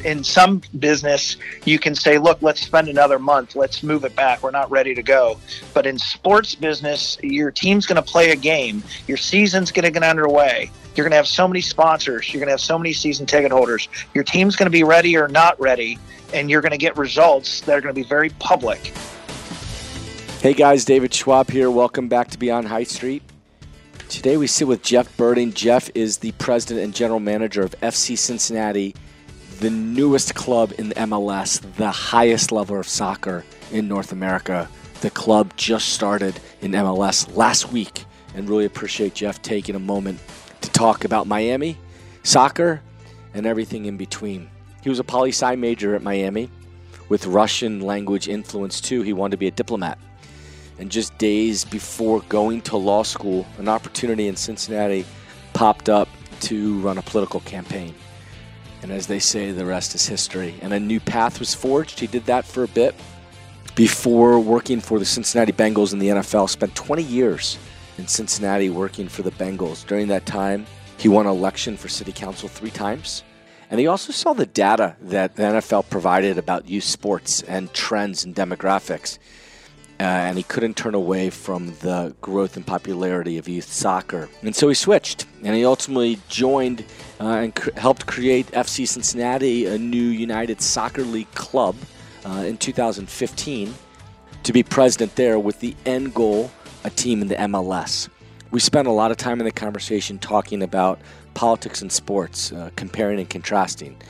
in some business, you can say, look, let's spend another month. Let's move it back. We're not ready to go. But in sports business, your team's going to play a game. Your season's going to get underway. You're going to have so many sponsors. You're going to have so many season ticket holders. Your team's going to be ready or not ready. And you're going to get results that are going to be very public. Hey guys, David Schwab here. Welcome back to Beyond High Street. Today we sit with Jeff Berding. Jeff is the president and general manager of FC Cincinnati, the newest club in the MLS, the highest level of soccer in North America. The club just started in MLS last week, and really appreciate Jeff taking a moment to talk about Miami, soccer, and everything in between. He was a poli sci major at Miami with Russian language influence too. He wanted to be a diplomat. And just days before going to law school, an opportunity in Cincinnati popped up to run a political campaign. And as they say, the rest is history. And a new path was forged. He did that for a bit before working for the Cincinnati Bengals in the NFL. Spent 20 years in Cincinnati working for the Bengals. During that time, he won election for city council three times. And he also saw the data that the NFL provided about youth sports and trends and demographics uh, and he couldn't turn away from the growth and popularity of youth soccer. And so he switched, and he ultimately joined uh, and cr- helped create FC Cincinnati, a new United Soccer League club, uh, in 2015 to be president there with the end goal a team in the MLS. We spent a lot of time in the conversation talking about politics and sports, uh, comparing and contrasting.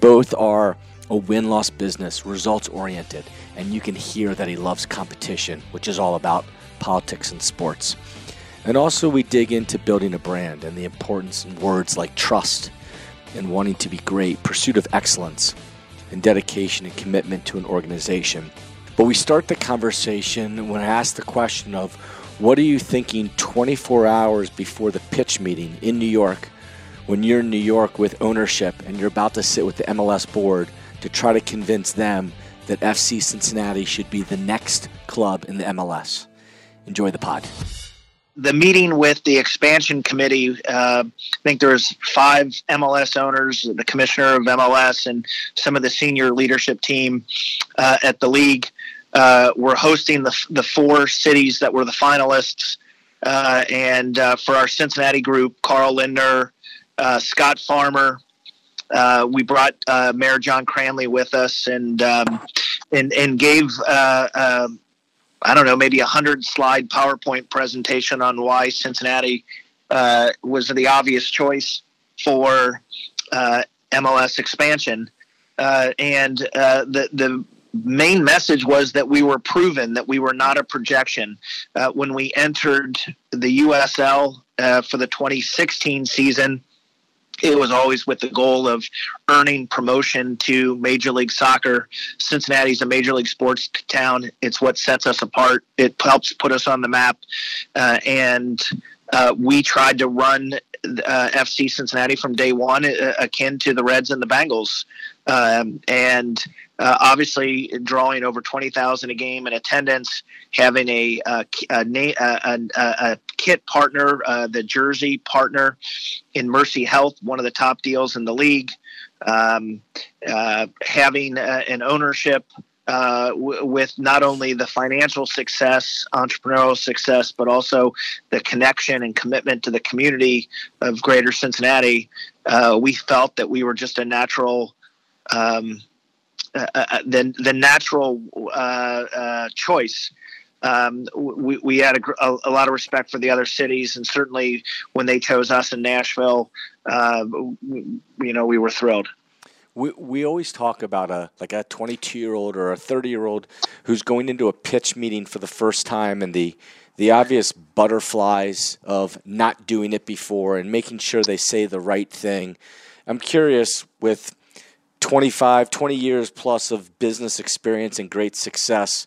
Both are a win loss business, results oriented, and you can hear that he loves competition, which is all about politics and sports. And also, we dig into building a brand and the importance in words like trust and wanting to be great, pursuit of excellence, and dedication and commitment to an organization. But we start the conversation when I ask the question of what are you thinking 24 hours before the pitch meeting in New York when you're in New York with ownership and you're about to sit with the MLS board to try to convince them that FC Cincinnati should be the next club in the MLS. Enjoy the pod. The meeting with the expansion committee, uh, I think there's five MLS owners, the commissioner of MLS, and some of the senior leadership team uh, at the league. Uh, were hosting the, the four cities that were the finalists. Uh, and uh, for our Cincinnati group, Carl Lindner, uh, Scott Farmer, uh, we brought uh, Mayor John Cranley with us and um, and and gave uh, um, I don't know maybe a hundred slide PowerPoint presentation on why Cincinnati uh, was the obvious choice for uh, MLS expansion, and the the main message was that we were proven that we were not a projection. When we entered the USL for the 2016 season it was always with the goal of earning promotion to Major League Soccer. Cincinnati's a major league sports town. It's what sets us apart. It helps put us on the map. Uh, and uh, we tried to run uh, FC Cincinnati from day one, uh, akin to the Reds and the Bengals. Um, and uh, obviously, drawing over 20,000 a game in attendance, having a, a, a, a kit partner, uh, the jersey partner in Mercy Health, one of the top deals in the league, um, uh, having uh, an ownership uh, w- with not only the financial success, entrepreneurial success, but also the connection and commitment to the community of Greater Cincinnati, uh, we felt that we were just a natural. Um, uh, uh, uh the the natural choice. Um, we, we had a, a, a, lot of respect for the other cities, and certainly when they chose us in Nashville, you know, we were thrilled we, we always talk about a like a 22 year old or a 30 year old who's going into a pitch meeting for the first time and the the obvious butterflies of not doing it before and making sure they say the right thing. I'm curious with 25, 20 years plus of business experience and great success,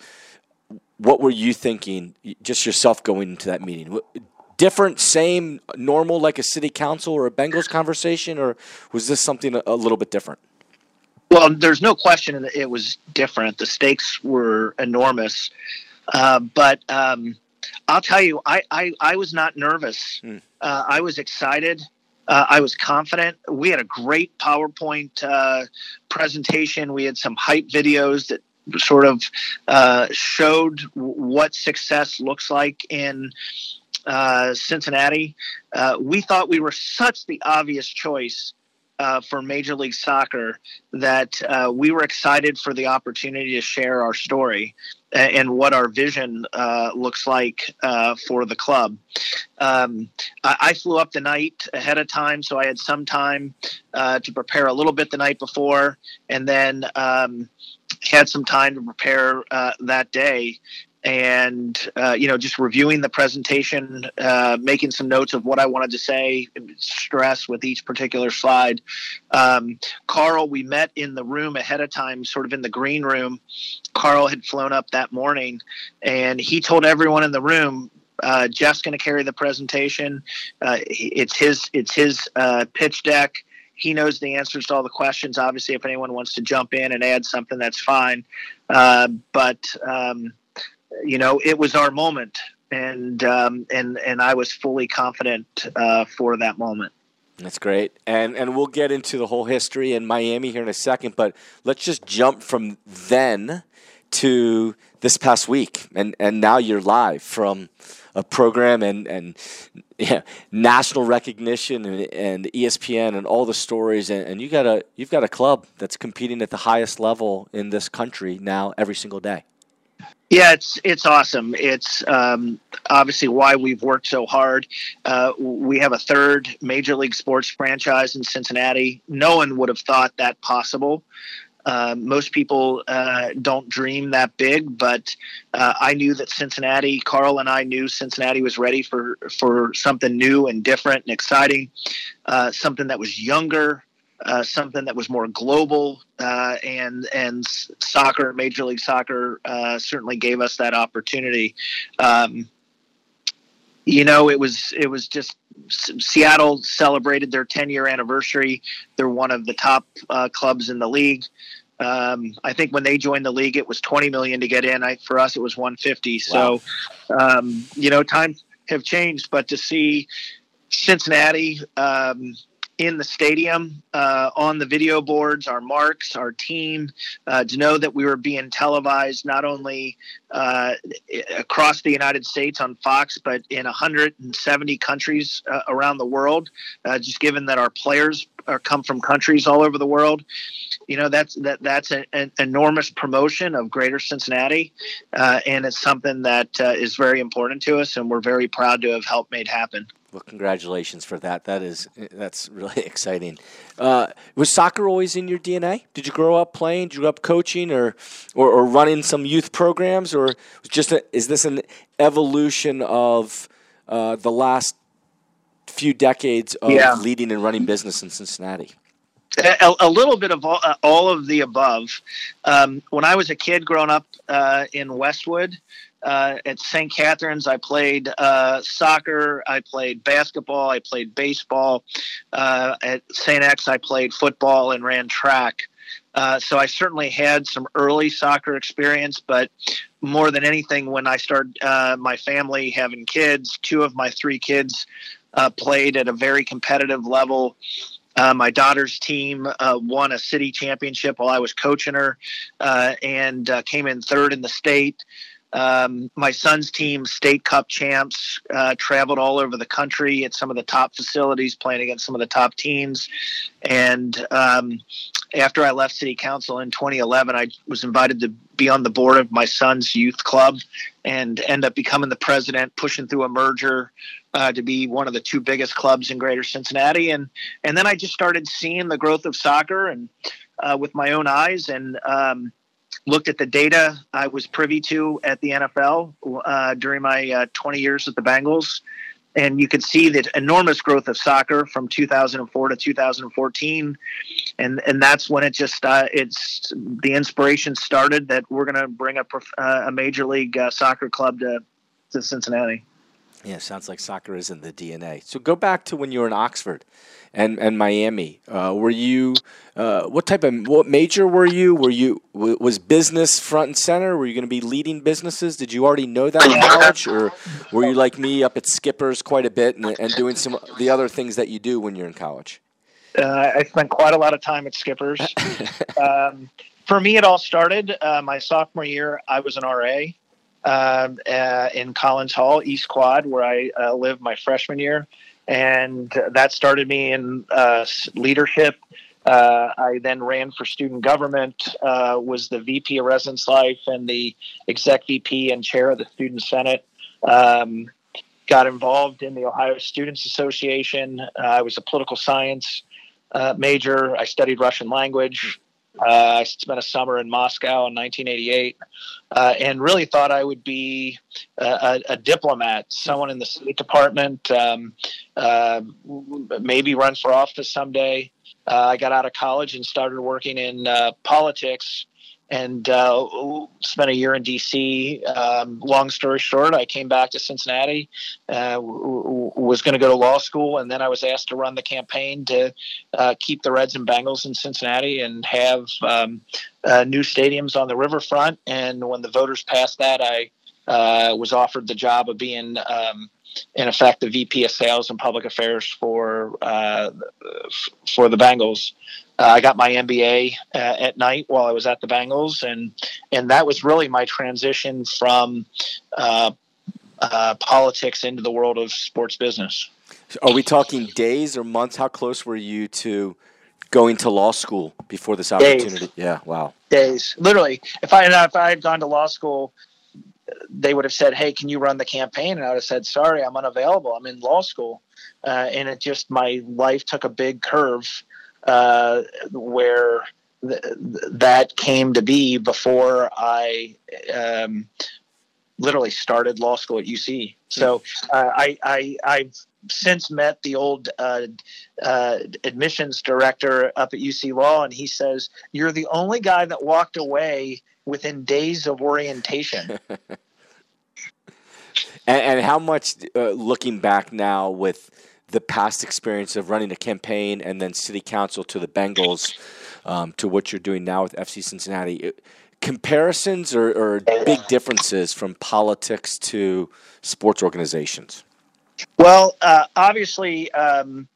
what were you thinking just yourself going into that meeting? Different, same, normal like a city council or a Bengals conversation or was this something a little bit different? Well, there's no question that it was different. The stakes were enormous. Uh, but um, I'll tell you, I, I, I, was not nervous. Mm. Uh, I was excited. Uh, I was confident. We had a great PowerPoint uh, presentation. We had some hype videos that sort of uh, showed what success looks like in uh, Cincinnati. Uh, we thought we were such the obvious choice uh, for Major League Soccer that we were excited for the opportunity to share our story and what our vision uh, looks like uh, for the club. Um, I, I, flew up the night ahead of time, so I had some time uh, to prepare a little bit the night before, and then um, had some time to prepare uh, that day and uh, you know just reviewing the presentation uh, making some notes of what i wanted to say stress with each particular slide. Um, carl we met in the room ahead of time sort of in the green room. Carl had flown up that morning and he told everyone in the room uh, jeff's going to carry the presentation. Uh, it's his it's his uh, pitch deck. He knows the answers to all the questions. Obviously if anyone wants to jump in and add something that's fine. Uh, but um, you know, it was our moment, and um, and and I was fully confident uh, for that moment. That's great, and and we'll get into the whole history in Miami here in a second. But let's just jump from then to this past week, and and now you're live from a program and and yeah, national recognition and, and ESPN and all the stories, and, and you got a you've got a club that's competing at the highest level in this country now every single day. Yeah, it's it's awesome. It's um, obviously why we've worked so hard. Uh, we have a third major league sports franchise in Cincinnati. No one would have thought that possible. Uh, most people uh, don't dream that big, but uh, I knew that Cincinnati. Carl and I knew Cincinnati was ready for for something new and different and exciting, uh, something that was younger, uh, something that was more global, uh, and and soccer, Major League Soccer, uh, certainly gave us that opportunity. Um, you know, it was it was just Seattle celebrated their 10 year anniversary. They're one of the top uh, clubs in the league. Um, I think when they joined the league, it was 20 million to get in. I, for us, it was 150. Wow. So, um, you know, times have changed, but to see Cincinnati, um, in the stadium uh, on the video boards, our marks, our team, uh, to know that we were being televised not only uh, across the United States on Fox, but in 170 countries uh, around the world. Uh, just given that our players are come from countries all over the world, you know that's that that's an, an enormous promotion of Greater Cincinnati, uh, and it's something that is very important to us, and we're very proud to have helped made happen. Well, congratulations for that. That is that's really exciting. Uh, was soccer always in your DNA? Did you grow up playing? Did you grow up coaching, or or, or running some youth programs, or just a, is this an evolution of uh, the last few decades of yeah. leading and running business in Cincinnati? A, a, little bit of all, uh, all of the above. Um, when I was a kid growing up uh, in Westwood, uh, at St. Catherine's, I played uh, soccer, I played basketball, I played baseball. Uh, at St. X, I played football and ran track. Uh, so I certainly had some early soccer experience, but more than anything, when I started uh, my family having kids, two of my three kids uh, played at a very competitive level. Uh, my daughter's team uh, won a city championship while I was coaching her uh, and came in third in the state. Um, my son's team, state cup champs, uh, traveled all over the country at some of the top facilities, playing against some of the top teams. And um, after I left city council in 2011, I was invited to be on the board of my son's youth club and end up becoming the president, pushing through a merger uh, to be one of the two biggest clubs in Greater Cincinnati. And and then I just started seeing the growth of soccer and uh, with my own eyes and. Um, looked at the data I was privy to at the NFL uh, during my uh, 20 years at the Bengals. And you could see the enormous growth of soccer from 2004 to 2014, and and that's when it just uh, it's the inspiration started that we're going to bring a, uh, a major league uh, soccer club to to Cincinnati. Yeah, sounds like soccer is in the DNA. So go back to when you were in Oxford and, and Miami. Uh, were you uh, what type of what major were you? Were you was business front and center? Were you going to be leading businesses? Did you already know that in college, or were you like me up at Skippers quite a bit and, and doing some the other things that you do when you're in college? Uh, I spent quite a lot of time at Skippers. um, for me, it all started uh, my sophomore year. I was an RA um, uh, in Collins Hall, East Quad, where I uh, lived my freshman year, and that started me in uh, leadership. Uh, I then ran for student government, was the VP of residence life and the exec VP and chair of the student senate. Um, got involved in the Ohio Students Association. I was a political science uh, major. I studied Russian language. Uh, I spent a summer in Moscow in 1988, uh, and really thought I would be a, a, diplomat, someone in the State Department, um, uh, maybe run for office someday. Uh, I got out of college and started working in uh, politics and uh, spent a year in DC. Um, long story short, I came back to Cincinnati, uh, w- was going to go to law school, and then I was asked to run the campaign to uh, keep the Reds and Bengals in Cincinnati and have um, uh, new stadiums on the riverfront. And when the voters passed that, I uh, was offered the job of being. Um, in effect, the VP of Sales and Public Affairs for uh, for the Bengals, uh, I got my MBA uh, at night while I was at the Bengals, and and that was really my transition from uh, uh, politics into the world of sports business. Are we talking days or months? How close were you to going to law school before this opportunity? Days. Yeah, wow. Days, literally. If I if I had gone to law school, they would have said, "Hey, can you run the campaign?" And I would have said, "Sorry, I'm unavailable. I'm in law school." Uh, and it just my life took a big curve uh, where th- that came to be before I um, literally started law school at UC. So uh, I, I I've since met the old uh, uh, admissions director up at UC Law, and he says you're the only guy that walked away within days of orientation. and, and, how much, uh, looking back now with the past experience of running a campaign and then city council to the Bengals um, to what you're doing now with FC Cincinnati. Comparisons or, or big differences from politics to sports organizations? Well, uh, obviously, um,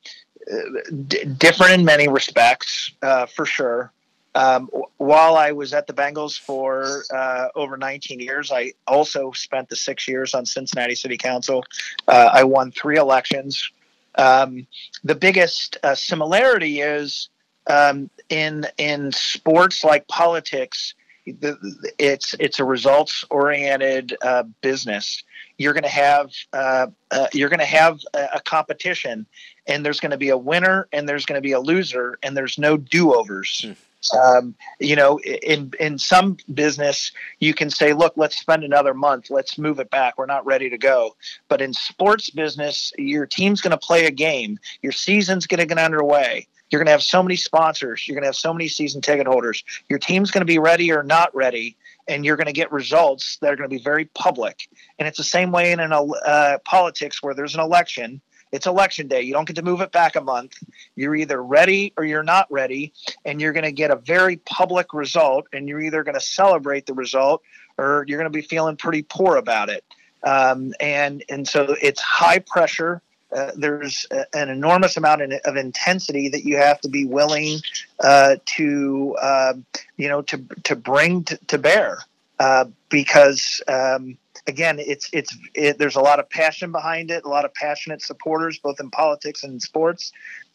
d- different in many respects, uh, for sure. Um, while I was at the Bengals for uh, over 19 years, I also spent the six years on Cincinnati City Council. Uh, I won three elections um, the biggest uh, similarity is um, in in sports like politics. The, it's it's a results oriented uh, business. You're going to have uh, uh you're going to have a, a competition, and there's going to be a winner and there's going to be a loser, and there's no do overs. Mm. Um, you know, in in some business, you can say, "Look, let's spend another month. Let's move it back. We're not ready to go." But in sports business, your team's going to play a game. Your season's going to get underway. You're going to have so many sponsors. You're going to have so many season ticket holders. Your team's going to be ready or not ready, and you're going to get results that are going to be very public. And it's the same way in an, uh, politics where there's an election it's election day. You don't get to move it back a month. You're either ready or you're not ready, and you're going to get a very public result, and you're either going to celebrate the result or you're going to be feeling pretty poor about it. Um, and and so it's high pressure. Uh, there's a, an enormous amount of intensity that you have to be willing uh, to uh, you know to to bring to, to bear uh, because um, again, it's it's it, there's a lot of passion behind it, a lot of passionate supporters, both in politics and in sports.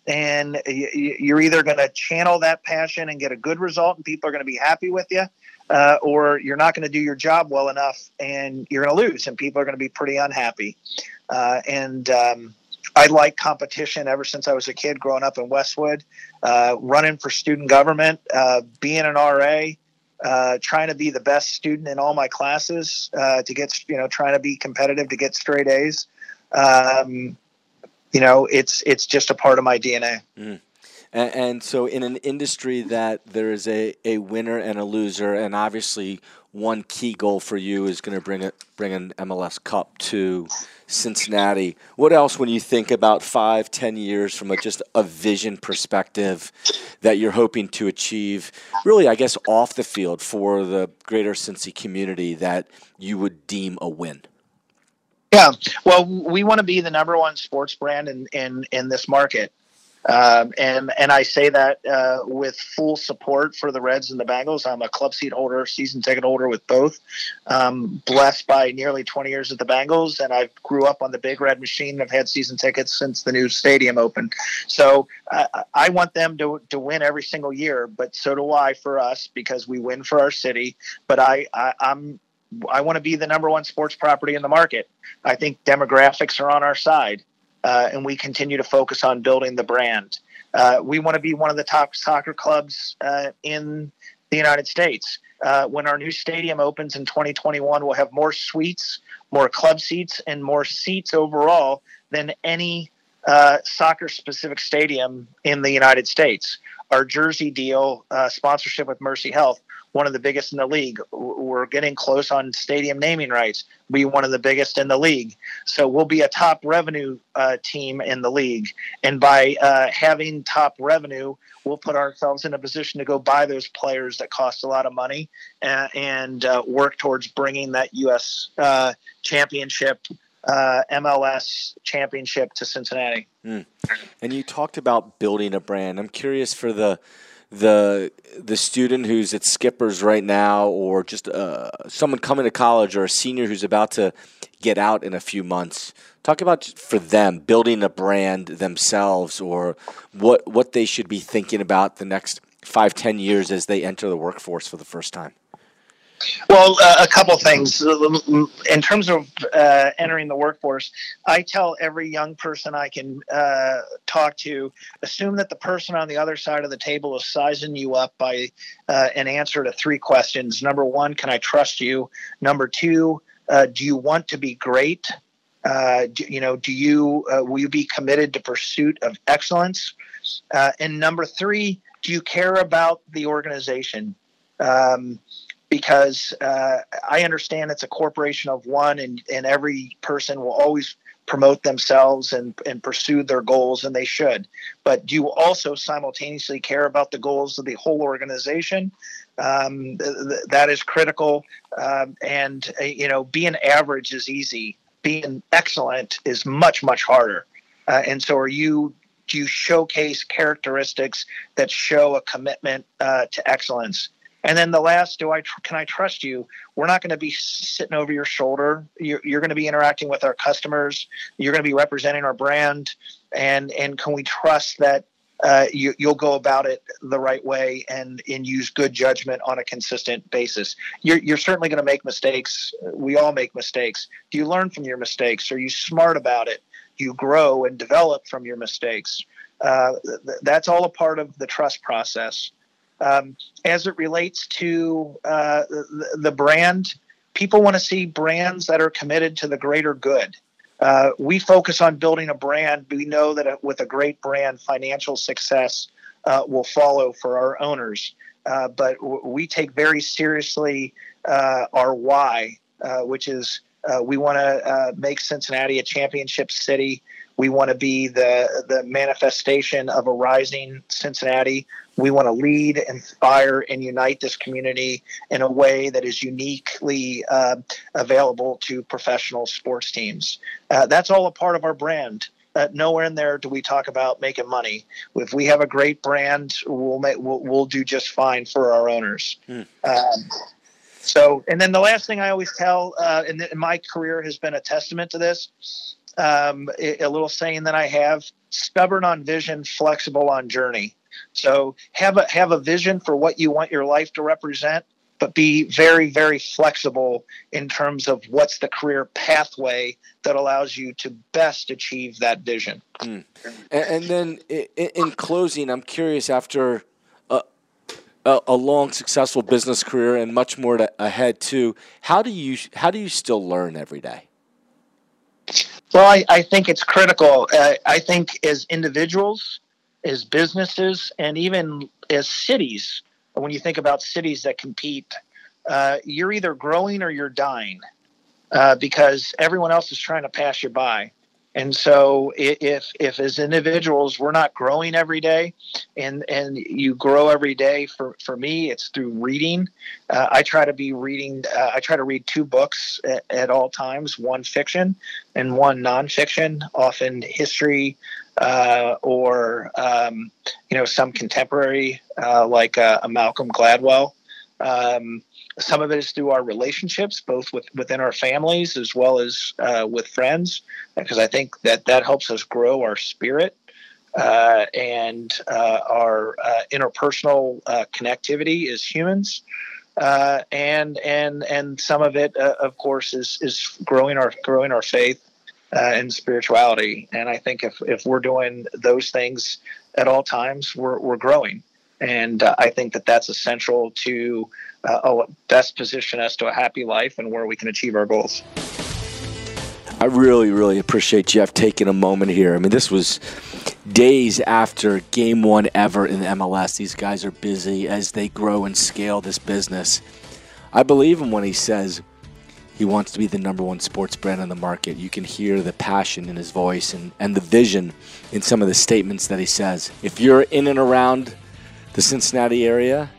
And you're either going to channel that passion and get a good result, and people are going to be happy with you, uh, or you're not going to do your job well enough, and you're going to lose, and people are going to be pretty unhappy. Uh, and um, I like competition ever since I was a kid growing up in Westwood, uh, running for student government, uh, being an RA uh, trying to be the best student in all my classes uh, to get you know trying to be competitive to get straight A's. Um, you know, it's it's just a part of my DNA. Mm. And, and, so, in an industry that there is a, a winner and a loser, and obviously one key goal for you is going to bring a, bring an MLS Cup to Cincinnati. What else, when you think about five, ten years from a, just a vision perspective, that you're hoping to achieve, really, I guess, off the field for the greater Cincy community that you would deem a win? Yeah, well, we want to be the number one sports brand in in, in this market. Um, and and I say that uh, with full support for the Reds and the Bengals. I'm a club seat holder, season ticket holder with both. Um, blessed by nearly 20 years at the Bengals, and I grew up on the Big Red Machine. I've had season tickets since the new stadium opened. So uh, I want them to to win every single year, but so do I for us because we win for our city. But I, I I'm I want to be the number one sports property in the market. I think demographics are on our side uh, and we continue to focus on building the brand. Uh, we want to be one of the top soccer clubs uh, in the United States. Uh, when our new stadium opens in 2021, we'll have more suites, more club seats, and more seats overall than any uh, soccer specific stadium in the United States. Our jersey deal, uh, sponsorship with Mercy Health, one of the biggest in the league. We're getting close on stadium naming rights. Be one of the biggest in the league. So we'll be a top revenue uh, team in the league. And by uh, having top revenue, we'll put ourselves in a position to go buy those players that cost a lot of money uh, and work towards bringing that U.S. Uh, championship. Uh, MLS championship to Cincinnati. Mm. And you talked about building a brand. I'm curious for the the the student who's at Skippers right now, or just uh, someone coming to college, or a senior who's about to get out in a few months. Talk about for them building a brand themselves, or what what they should be thinking about the next five ten years as they enter the workforce for the first time. Well, uh, a couple things. In terms of uh, entering the workforce, I tell every young person I can uh, talk to assume that the person on the other side of the table is sizing you up by uh, an answer to three questions. Number one, can I trust you? Number two, uh, do you want to be great? Uh, do, you know, do you will you be committed to pursuit of excellence? and number three, do you care about the organization? Um, because uh, I understand it's a corporation of one, and, and every person will always promote themselves and, and pursue their goals, and they should. But do you also simultaneously care about the goals of the whole organization? Um, th- th- that is critical. Um, and, uh, you know, being average is easy, being excellent is much, much harder. Uh, and so, are you do you showcase characteristics that show a commitment uh, to excellence? And then the last, do I can I trust you? We're not going to be sitting over your shoulder. You're, you're going to be interacting with our customers. You're going to be representing our brand, and and can we trust that uh, you, will go about it the right way and and use good judgment on a consistent basis. You're you're certainly going to make mistakes. We all make mistakes. Do you learn from your mistakes? Are you smart about it? You grow and develop from your mistakes? Uh, th- that's all a part of the trust process. Um, as it relates to uh, the, the, brand, people want to see brands that are committed to the greater good. Uh, we focus on building a brand. We know that with a great brand, financial success uh, will follow for our owners. Uh, but w- we take very seriously uh, our why, uh, which is we want to make Cincinnati a championship city. We want to be the the manifestation of a rising Cincinnati. We want to lead, inspire, and unite this community in a way that is uniquely uh, available to professional sports teams. Uh, that's all a part of our brand. Uh, nowhere in there do we talk about making money. If we have a great brand, we'll make we'll, we'll do just fine for our owners. Mm. Um, so, and then the last thing I always tell, uh, and my career has been a testament to this um, a little saying that I have: stubborn on vision, flexible on journey. So have a have a vision for what you want your life to represent, but be very very flexible in terms of what's the career pathway that allows you to best achieve that vision. Mm. And, and, then in closing, I'm curious after. A, a, long, successful business career and much more to, ahead too. How do you how do you still learn every day? Well, I, I think it's critical. Uh, I think as individuals, as businesses and even as cities, when you think about cities that compete, uh, you're either growing or you're dying uh, because everyone else is trying to pass you by. And so, if if as individuals we're not growing every day, and and you grow every day, for for me it's through reading. Uh, I try to be reading. Uh, I try to read two books at, at, all times: one fiction and one nonfiction. Often history uh, or um, you know some contemporary uh, like uh, a Malcolm Gladwell. Um, some of it is through our relationships, both with, within our families as well as uh, with friends, because I think that that helps us grow our spirit uh, and uh, our uh, interpersonal uh, connectivity as humans. And and and some of it, of course, is is growing our growing our faith and spirituality. And I think if if we're doing those things at all times, we're we're growing. And I think that that's essential to uh, best position us to a happy life and where we can achieve our goals. I really, really appreciate Jeff taking a moment here. I mean, this was days after game one ever in the MLS. These guys are busy as they grow and scale this business. I believe him when he says he wants to be the number one sports brand on the market. You can hear the passion in his voice and, and the vision in some of the statements that he says. If you're in and around the Cincinnati area,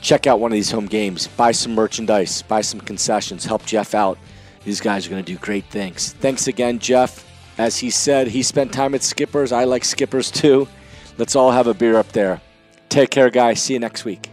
check out one of these home games, buy some merchandise, buy some concessions, help Jeff out. These guys are going to do great things. Thanks again, Jeff. As he said, he spent time at Skippers. I like Skippers too. Let's all have a beer up there. Take care, guys. See you next week.